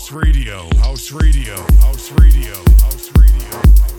House Radio, House Radio, House Radio, House Radio, House Radio.